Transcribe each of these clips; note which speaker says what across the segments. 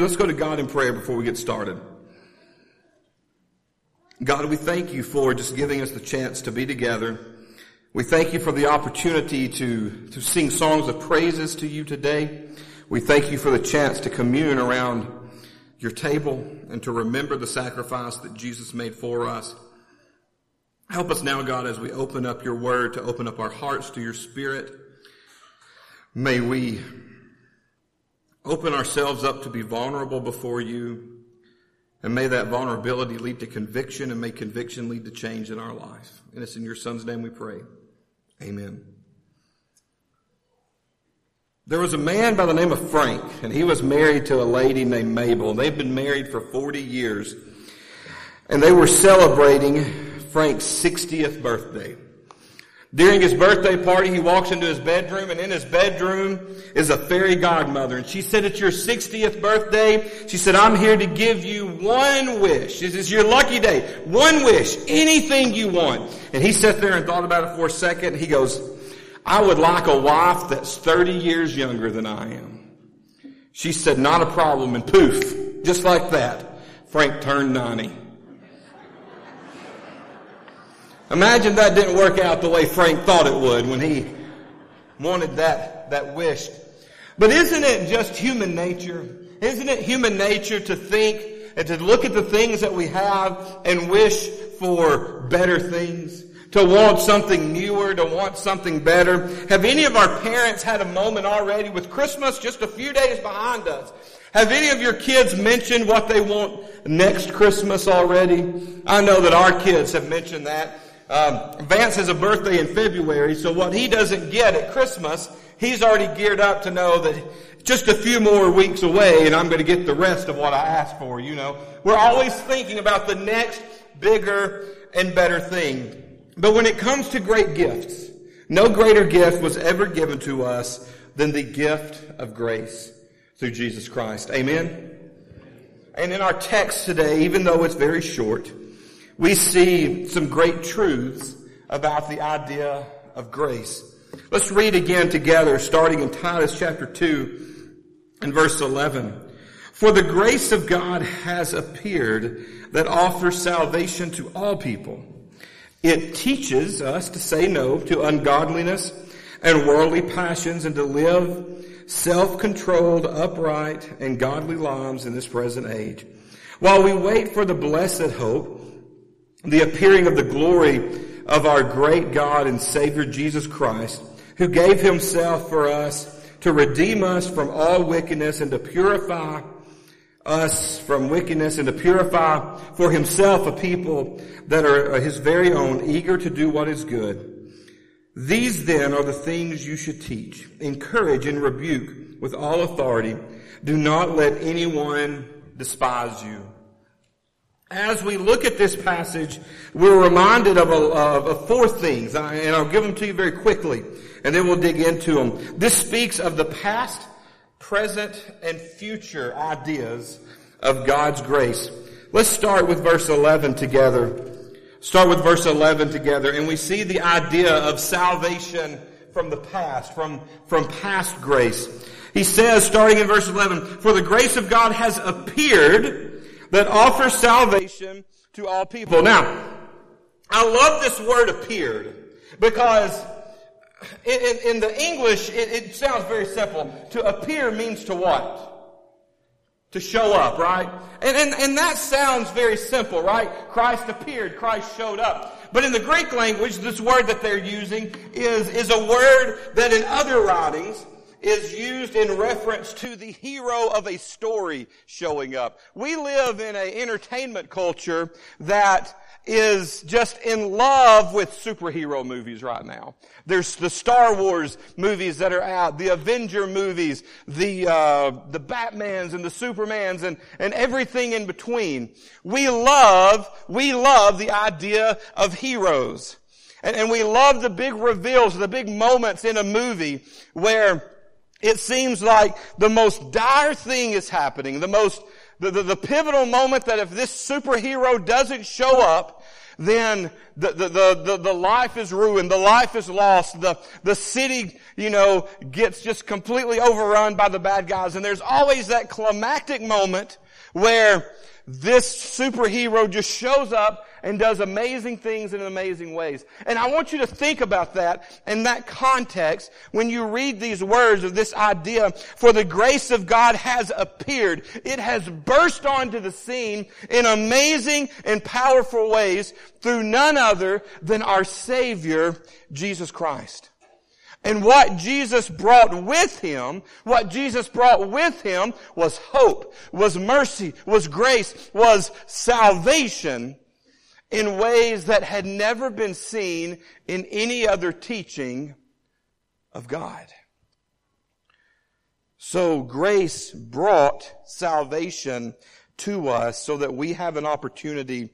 Speaker 1: Let's go to God in prayer before we get started. God, we thank you for just giving us the chance to be together. We thank you for the opportunity to, to sing songs of praises to you today. We thank you for the chance to commune around your table and to remember the sacrifice that Jesus made for us. Help us now, God, as we open up your word to open up our hearts to your spirit. May we open ourselves up to be vulnerable before you. And may that vulnerability lead to conviction and may conviction lead to change in our life. And it's in your son's name we pray. Amen. There was a man by the name of Frank, and he was married to a lady named Mabel. They've been married for 40 years. And they were celebrating Frank's 60th birthday. During his birthday party, he walks into his bedroom, and in his bedroom is a fairy godmother. And she said, it's your 60th birthday. She said, I'm here to give you one wish. This is your lucky day. One wish. Anything you want. And he sat there and thought about it for a second. He goes, I would like a wife that's 30 years younger than I am. She said, not a problem. And poof, just like that, Frank turned 90. Imagine that didn't work out the way Frank thought it would when he wanted that, that wish. But isn't it just human nature? Isn't it human nature to think and to look at the things that we have and wish for better things? To want something newer, to want something better. Have any of our parents had a moment already with Christmas just a few days behind us? Have any of your kids mentioned what they want next Christmas already? I know that our kids have mentioned that. Um, Vance has a birthday in February, so what he doesn't get at Christmas, he's already geared up to know that just a few more weeks away and I'm going to get the rest of what I asked for, you know. We're always thinking about the next bigger and better thing. But when it comes to great gifts, no greater gift was ever given to us than the gift of grace through Jesus Christ. Amen? And in our text today, even though it's very short, we see some great truths about the idea of grace. Let's read again together, starting in Titus chapter 2 and verse 11. For the grace of God has appeared that offers salvation to all people. It teaches us to say no to ungodliness and worldly passions and to live self-controlled, upright, and godly lives in this present age. While we wait for the blessed hope the appearing of the glory of our great God and Savior Jesus Christ, who gave himself for us to redeem us from all wickedness and to purify us from wickedness and to purify for himself a people that are his very own, eager to do what is good. These then are the things you should teach, encourage and rebuke with all authority. Do not let anyone despise you. As we look at this passage, we're reminded of, a, of, four things, uh, and I'll give them to you very quickly, and then we'll dig into them. This speaks of the past, present, and future ideas of God's grace. Let's start with verse 11 together. Start with verse 11 together, and we see the idea of salvation from the past, from, from past grace. He says, starting in verse 11, For the grace of God has appeared, that offers salvation to all people. Now, I love this word appeared because in, in the English, it, it sounds very simple. To appear means to what? To show up, right? And, and, and that sounds very simple, right? Christ appeared, Christ showed up. But in the Greek language, this word that they're using is, is a word that in other writings is used in reference to the hero of a story showing up. We live in an entertainment culture that is just in love with superhero movies right now. There's the Star Wars movies that are out, the Avenger movies, the uh, the Batmans and the Supermans and and everything in between. We love we love the idea of heroes. And, and we love the big reveals, the big moments in a movie where it seems like the most dire thing is happening, the most, the, the, the, pivotal moment that if this superhero doesn't show up, then the, the, the, the, life is ruined, the life is lost, the, the city, you know, gets just completely overrun by the bad guys. And there's always that climactic moment where this superhero just shows up and does amazing things in amazing ways. And I want you to think about that in that context when you read these words of this idea, for the grace of God has appeared. It has burst onto the scene in amazing and powerful ways through none other than our Savior, Jesus Christ. And what Jesus brought with him, what Jesus brought with him was hope, was mercy, was grace, was salvation in ways that had never been seen in any other teaching of God. So grace brought salvation to us so that we have an opportunity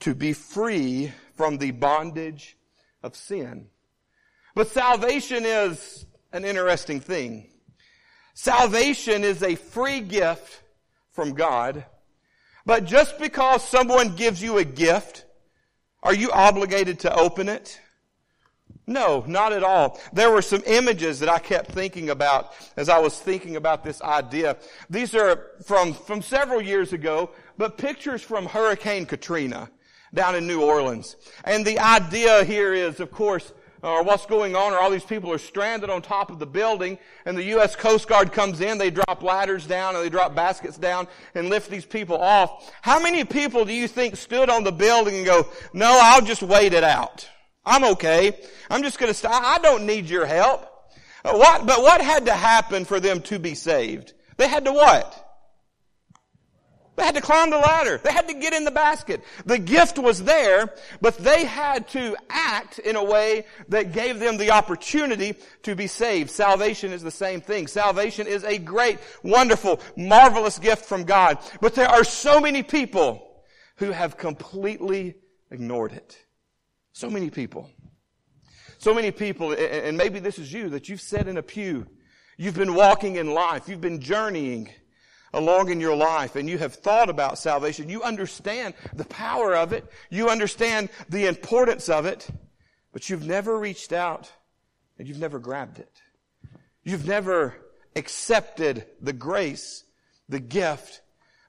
Speaker 1: to be free from the bondage of sin. But salvation is an interesting thing. Salvation is a free gift from God but just because someone gives you a gift, are you obligated to open it? No, not at all. There were some images that I kept thinking about as I was thinking about this idea. These are from, from several years ago, but pictures from Hurricane Katrina down in New Orleans. And the idea here is, of course, or what's going on, or all these people are stranded on top of the building, and the U.S. Coast Guard comes in, they drop ladders down, and they drop baskets down, and lift these people off. How many people do you think stood on the building and go, no, I'll just wait it out. I'm okay. I'm just gonna stop. I don't need your help. Uh, what, but what had to happen for them to be saved? They had to what? They had to climb the ladder. They had to get in the basket. The gift was there, but they had to act in a way that gave them the opportunity to be saved. Salvation is the same thing. Salvation is a great, wonderful, marvelous gift from God. But there are so many people who have completely ignored it. So many people. So many people, and maybe this is you, that you've sat in a pew. You've been walking in life. You've been journeying along in your life and you have thought about salvation, you understand the power of it, you understand the importance of it, but you've never reached out and you've never grabbed it. You've never accepted the grace, the gift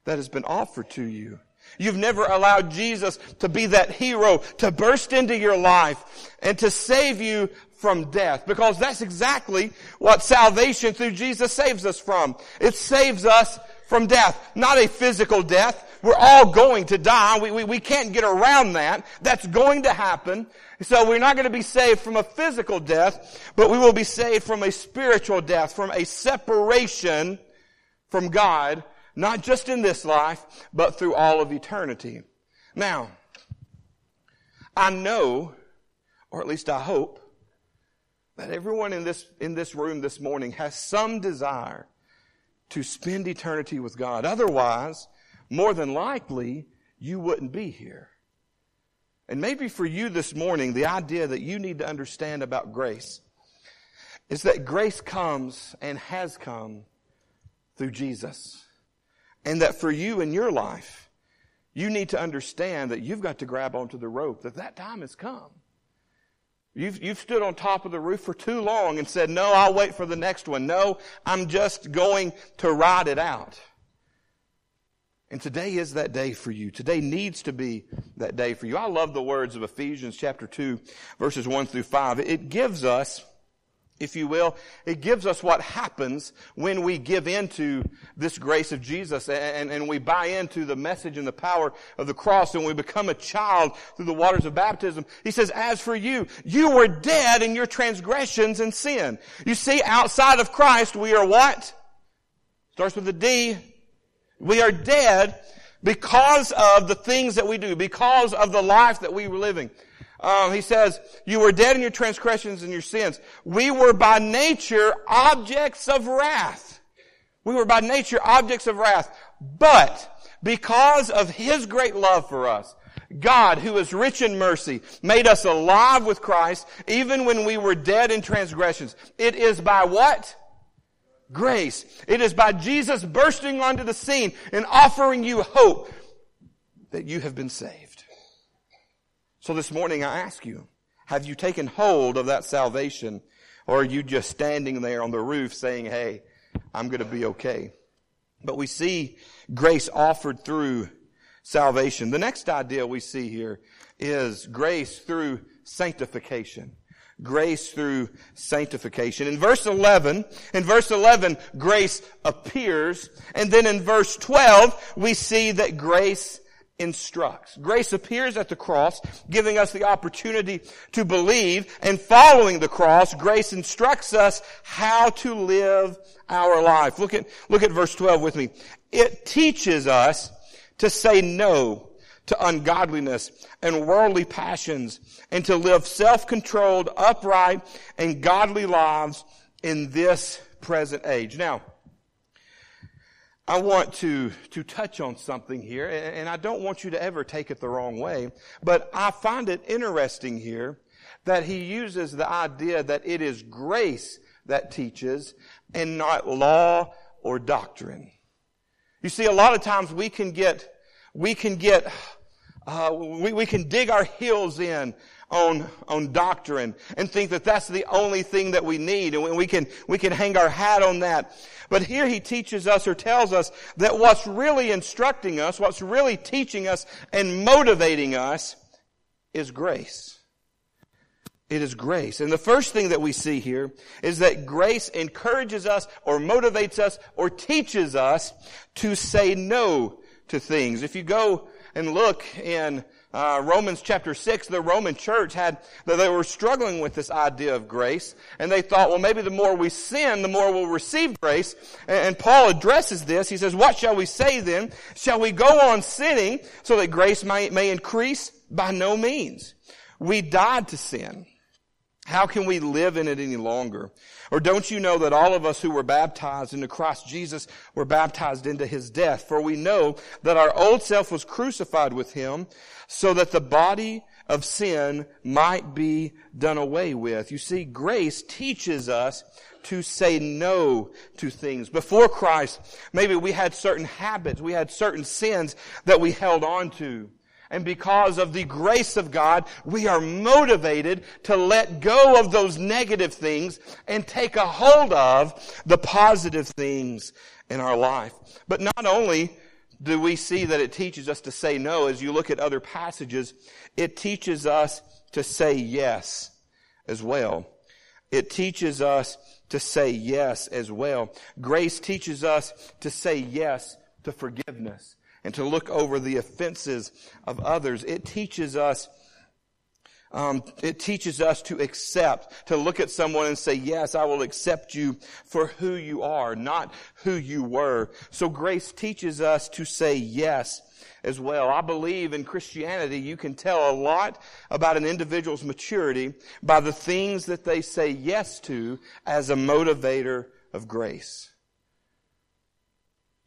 Speaker 1: that has been offered to you. You've never allowed Jesus to be that hero, to burst into your life and to save you from death. Because that's exactly what salvation through Jesus saves us from. It saves us from death. Not a physical death. We're all going to die. We, we, we can't get around that. That's going to happen. So we're not going to be saved from a physical death, but we will be saved from a spiritual death, from a separation from God, not just in this life, but through all of eternity. Now, I know, or at least I hope, that everyone in this, in this room this morning has some desire to spend eternity with God. Otherwise, more than likely, you wouldn't be here. And maybe for you this morning, the idea that you need to understand about grace is that grace comes and has come through Jesus. And that for you in your life, you need to understand that you've got to grab onto the rope, that that time has come. You've, you've stood on top of the roof for too long and said, no, I'll wait for the next one. No, I'm just going to ride it out. And today is that day for you. Today needs to be that day for you. I love the words of Ephesians chapter 2 verses 1 through 5. It gives us if you will, it gives us what happens when we give into this grace of Jesus and, and, we buy into the message and the power of the cross and we become a child through the waters of baptism. He says, as for you, you were dead in your transgressions and sin. You see, outside of Christ, we are what? Starts with a D. We are dead because of the things that we do, because of the life that we were living. Um, he says, you were dead in your transgressions and your sins. We were by nature objects of wrath. We were by nature objects of wrath. But because of His great love for us, God, who is rich in mercy, made us alive with Christ even when we were dead in transgressions. It is by what? Grace. It is by Jesus bursting onto the scene and offering you hope that you have been saved. So this morning I ask you, have you taken hold of that salvation or are you just standing there on the roof saying, hey, I'm going to be okay? But we see grace offered through salvation. The next idea we see here is grace through sanctification. Grace through sanctification. In verse 11, in verse 11, grace appears. And then in verse 12, we see that grace instructs. Grace appears at the cross, giving us the opportunity to believe, and following the cross, grace instructs us how to live our life. Look at, look at verse 12 with me. It teaches us to say no to ungodliness and worldly passions and to live self-controlled, upright, and godly lives in this present age. Now, I want to, to touch on something here, and I don't want you to ever take it the wrong way, but I find it interesting here that he uses the idea that it is grace that teaches and not law or doctrine. You see, a lot of times we can get, we can get, uh, we, we can dig our heels in on, on doctrine and think that that's the only thing that we need and we can, we can hang our hat on that. But here he teaches us or tells us that what's really instructing us, what's really teaching us and motivating us is grace. It is grace. And the first thing that we see here is that grace encourages us or motivates us or teaches us to say no to things. If you go and look in uh, Romans chapter 6, the Roman church had, they were struggling with this idea of grace. And they thought, well, maybe the more we sin, the more we'll receive grace. And, and Paul addresses this. He says, what shall we say then? Shall we go on sinning so that grace may, may increase? By no means. We died to sin. How can we live in it any longer? Or don't you know that all of us who were baptized into Christ Jesus were baptized into his death? For we know that our old self was crucified with him so that the body of sin might be done away with. You see, grace teaches us to say no to things. Before Christ, maybe we had certain habits, we had certain sins that we held on to. And because of the grace of God, we are motivated to let go of those negative things and take a hold of the positive things in our life. But not only do we see that it teaches us to say no, as you look at other passages, it teaches us to say yes as well. It teaches us to say yes as well. Grace teaches us to say yes to forgiveness and to look over the offenses of others. It teaches us um, it teaches us to accept, to look at someone and say, yes, I will accept you for who you are, not who you were. So grace teaches us to say yes as well. I believe in Christianity you can tell a lot about an individual's maturity by the things that they say yes to as a motivator of grace.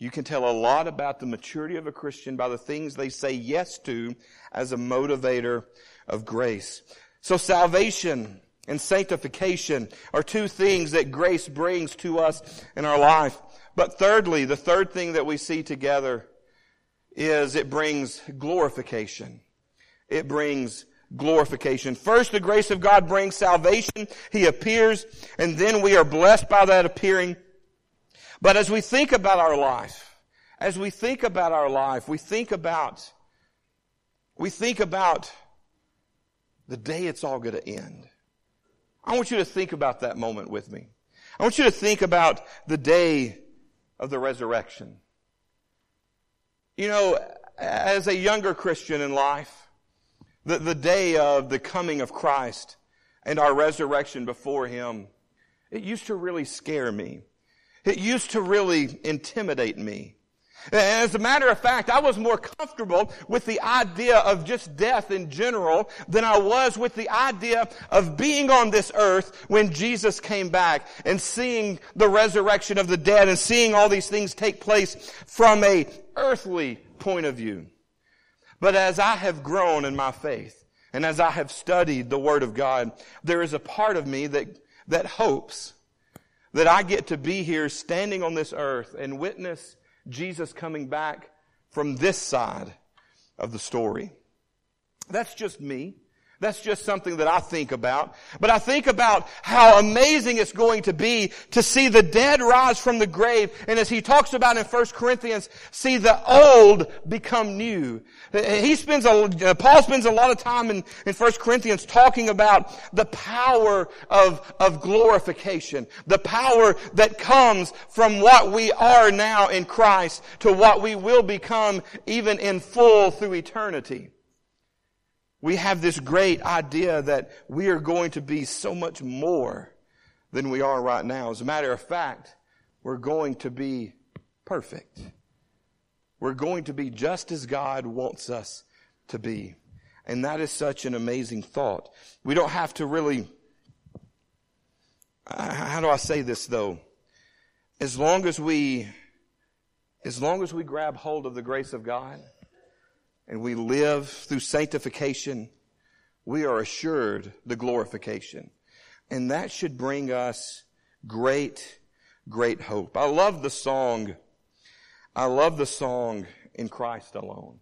Speaker 1: You can tell a lot about the maturity of a Christian by the things they say yes to as a motivator of grace. So salvation and sanctification are two things that grace brings to us in our life. But thirdly, the third thing that we see together is it brings glorification. It brings glorification. First, the grace of God brings salvation. He appears, and then we are blessed by that appearing. But as we think about our life, as we think about our life, we think about, we think about the day it's all going to end. I want you to think about that moment with me. I want you to think about the day of the resurrection. You know, as a younger Christian in life, the, the day of the coming of Christ and our resurrection before Him, it used to really scare me. It used to really intimidate me. As a matter of fact, I was more comfortable with the idea of just death in general than I was with the idea of being on this earth when Jesus came back and seeing the resurrection of the dead and seeing all these things take place from a earthly point of view. But as I have grown in my faith and as I have studied the Word of God, there is a part of me that, that hopes that I get to be here standing on this earth and witness Jesus coming back from this side of the story. That's just me. That's just something that I think about. But I think about how amazing it's going to be to see the dead rise from the grave. And as he talks about in 1 Corinthians, see the old become new. He spends a, uh, Paul spends a lot of time in, in 1 Corinthians talking about the power of, of glorification. The power that comes from what we are now in Christ to what we will become even in full through eternity. We have this great idea that we are going to be so much more than we are right now. As a matter of fact, we're going to be perfect. We're going to be just as God wants us to be. And that is such an amazing thought. We don't have to really, uh, how do I say this though? As long as we, as long as we grab hold of the grace of God, and we live through sanctification, we are assured the glorification. And that should bring us great, great hope. I love the song. I love the song in Christ alone.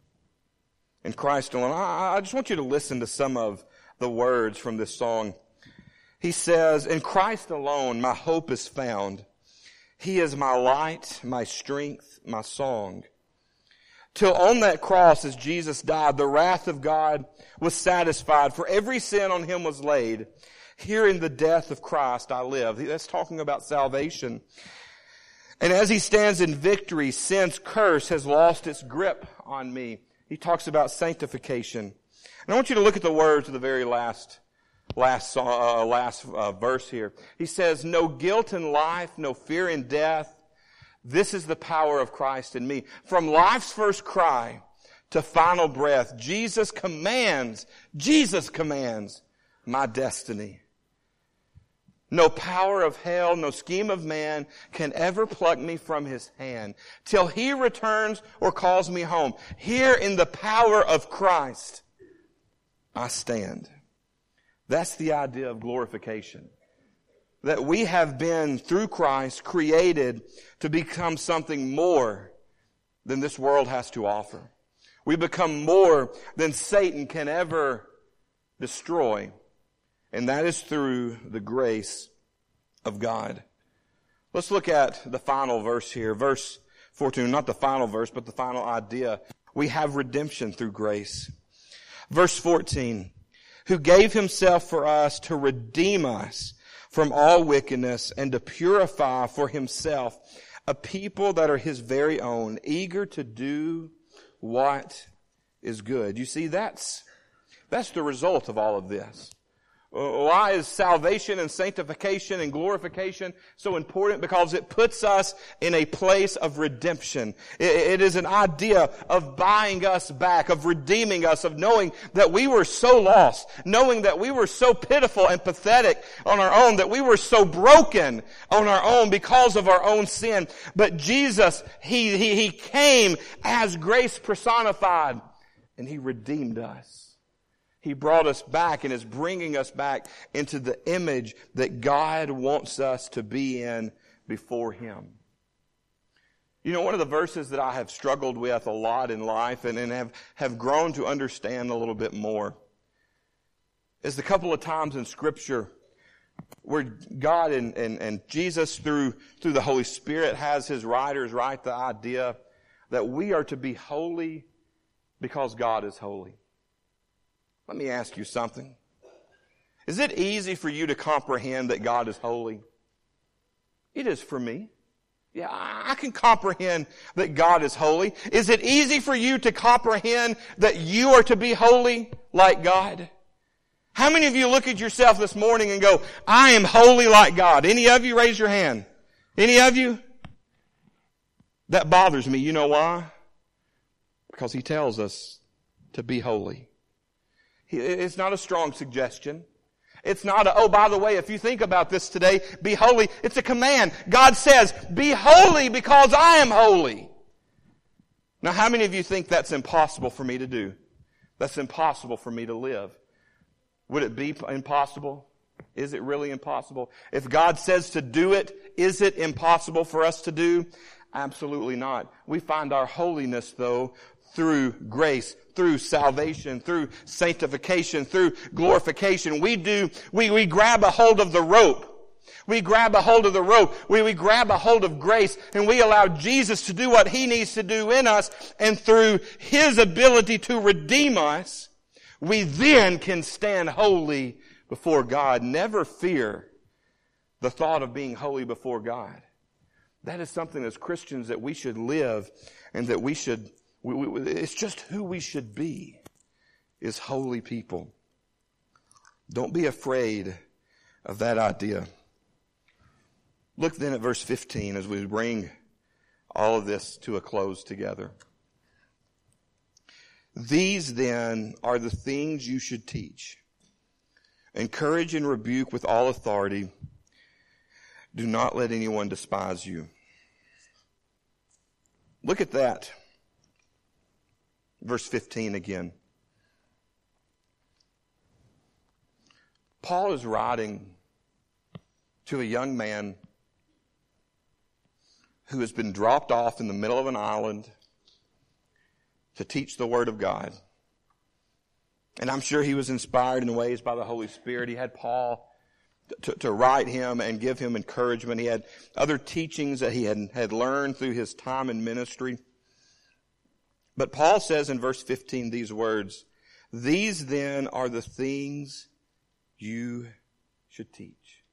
Speaker 1: In Christ alone. I, I just want you to listen to some of the words from this song. He says, in Christ alone, my hope is found. He is my light, my strength, my song. Till on that cross as Jesus died, the wrath of God was satisfied, for every sin on him was laid. Here in the death of Christ I live. That's talking about salvation. And as he stands in victory, sin's curse has lost its grip on me. He talks about sanctification. And I want you to look at the words of the very last, last, uh, last uh, verse here. He says, no guilt in life, no fear in death, this is the power of Christ in me. From life's first cry to final breath, Jesus commands, Jesus commands my destiny. No power of hell, no scheme of man can ever pluck me from his hand till he returns or calls me home. Here in the power of Christ, I stand. That's the idea of glorification that we have been, through Christ, created to become something more than this world has to offer. We become more than Satan can ever destroy. And that is through the grace of God. Let's look at the final verse here. Verse 14, not the final verse, but the final idea. We have redemption through grace. Verse 14, who gave himself for us to redeem us from all wickedness and to purify for himself a people that are his very own, eager to do what is good. You see, that's, that's the result of all of this. Why is salvation and sanctification and glorification so important? Because it puts us in a place of redemption. it is an idea of buying us back, of redeeming us, of knowing that we were so lost, knowing that we were so pitiful and pathetic on our own, that we were so broken on our own because of our own sin. But Jesus, He, He, He came as grace personified and He redeemed us. He brought us back and is bringing us back into the image that God wants us to be in before Him. You know, one of the verses that I have struggled with a lot in life and, and have, have grown to understand a little bit more is the couple of times in Scripture where God and, and, and Jesus through, through the Holy Spirit has His writers write the idea that we are to be holy because God is holy. Let me ask you something. Is it easy for you to comprehend that God is holy? It is for me. Yeah, I can comprehend that God is holy. Is it easy for you to comprehend that you are to be holy like God? How many of you look at yourself this morning and go, I am holy like God? Any of you raise your hand? Any of you? That bothers me. You know why? Because he tells us to be holy. It's not a strong suggestion. It's not a, oh, by the way, if you think about this today, be holy. It's a command. God says, be holy because I am holy. Now, how many of you think that's impossible for me to do? That's impossible for me to live. Would it be impossible? Is it really impossible? If God says to do it, is it impossible for us to do? Absolutely not. We find our holiness though through grace, through salvation, through sanctification, through glorification. We do, we, we grab a hold of the rope. We grab a hold of the rope. We, we grab a hold of grace and we allow Jesus to do what he needs to do in us and through his ability to redeem us, we then can stand holy before God. Never fear the thought of being holy before God. That is something as Christians that we should live and that we should, we, we, it's just who we should be is holy people. Don't be afraid of that idea. Look then at verse 15 as we bring all of this to a close together. These then are the things you should teach. Encourage and rebuke with all authority. Do not let anyone despise you. Look at that. Verse 15 again. Paul is writing to a young man who has been dropped off in the middle of an island to teach the Word of God. And I'm sure he was inspired in ways by the Holy Spirit. He had Paul to, to write him and give him encouragement. He had other teachings that he had, had learned through his time in ministry. But Paul says in verse 15 these words, These then are the things you should teach.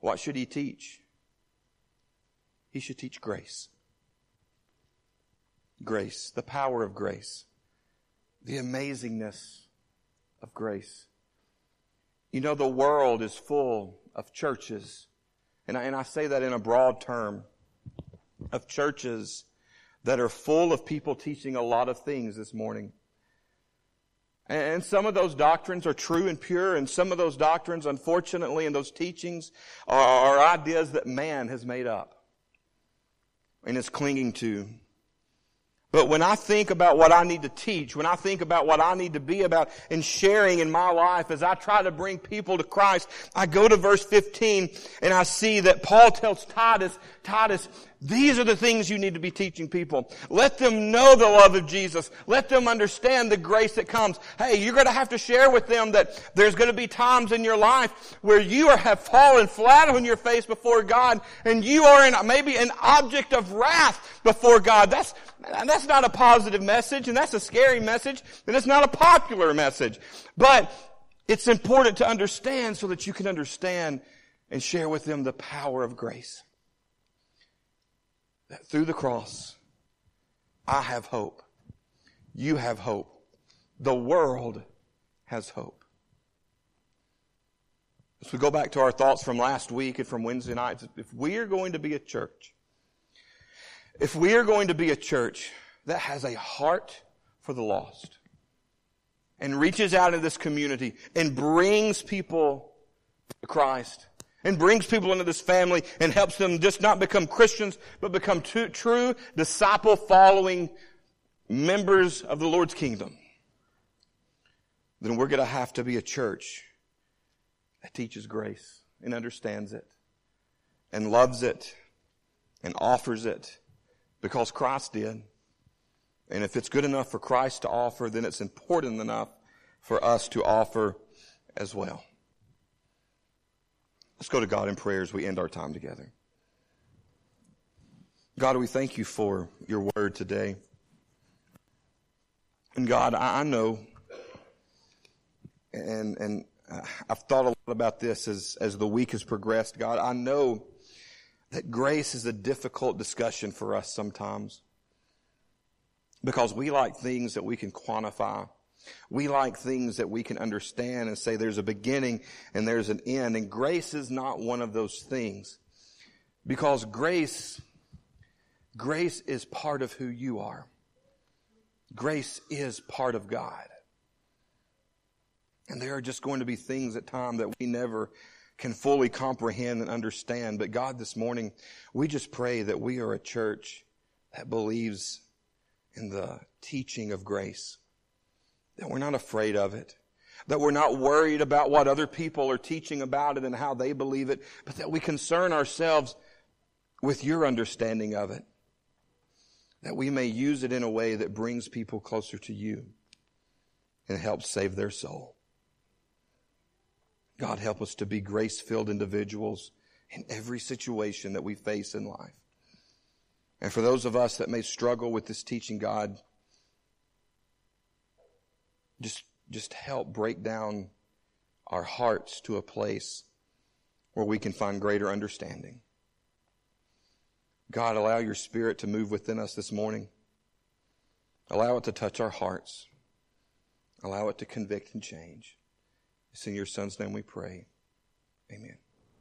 Speaker 1: What should he teach? He should teach grace. Grace, the power of grace, the amazingness of grace. You know, the world is full of churches, and I, and I say that in a broad term, of churches that are full of people teaching a lot of things this morning. And some of those doctrines are true and pure, and some of those doctrines, unfortunately, and those teachings are, are ideas that man has made up and is clinging to. But when I think about what I need to teach, when I think about what I need to be about and sharing in my life as I try to bring people to Christ, I go to verse 15 and I see that Paul tells Titus, Titus, these are the things you need to be teaching people. Let them know the love of Jesus. Let them understand the grace that comes. Hey, you're going to have to share with them that there's going to be times in your life where you are, have fallen flat on your face before God and you are in, maybe an object of wrath before God. That's, that's not a positive message and that's a scary message and it's not a popular message. But it's important to understand so that you can understand and share with them the power of grace that through the cross, I have hope. You have hope. The world has hope. As we go back to our thoughts from last week and from Wednesday nights, if we are going to be a church, if we are going to be a church that has a heart for the lost and reaches out in this community and brings people to Christ, and brings people into this family and helps them just not become Christians, but become true, disciple following members of the Lord's kingdom, then we're going to have to be a church that teaches grace and understands it and loves it and offers it because Christ did. And if it's good enough for Christ to offer, then it's important enough for us to offer as well. Let's go to God in prayer as we end our time together. God, we thank you for your word today. And God, I know, and, and uh, I've thought a lot about this as, as the week has progressed. God, I know that grace is a difficult discussion for us sometimes because we like things that we can quantify. We like things that we can understand and say there's a beginning and there's an end. And grace is not one of those things. Because grace, grace is part of who you are. Grace is part of God. And there are just going to be things at times that we never can fully comprehend and understand. But God, this morning, we just pray that we are a church that believes in the teaching of grace that we're not afraid of it, that we're not worried about what other people are teaching about it and how they believe it, but that we concern ourselves with your understanding of it, that we may use it in a way that brings people closer to you and helps save their soul. God, help us to be grace filled individuals in every situation that we face in life. And for those of us that may struggle with this teaching, God, just, just help break down our hearts to a place where we can find greater understanding. God, allow your spirit to move within us this morning. Allow it to touch our hearts. Allow it to convict and change. It's in your son's name we pray. Amen.